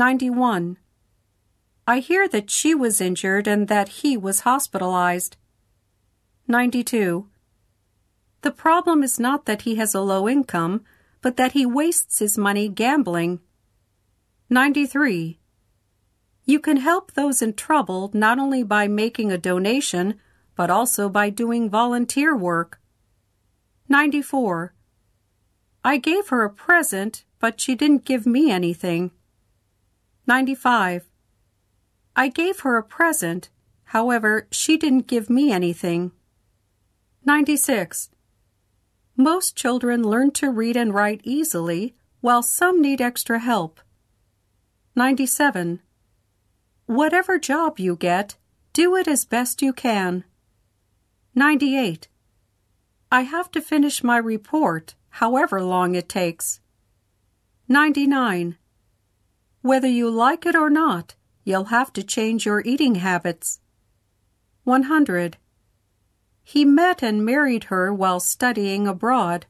91. I hear that she was injured and that he was hospitalized. 92. The problem is not that he has a low income, but that he wastes his money gambling. 93. You can help those in trouble not only by making a donation, but also by doing volunteer work. 94. I gave her a present, but she didn't give me anything. 95. I gave her a present, however, she didn't give me anything. 96. Most children learn to read and write easily, while some need extra help. 97. Whatever job you get, do it as best you can. 98. I have to finish my report, however long it takes. 99. Whether you like it or not, you'll have to change your eating habits. 100. He met and married her while studying abroad.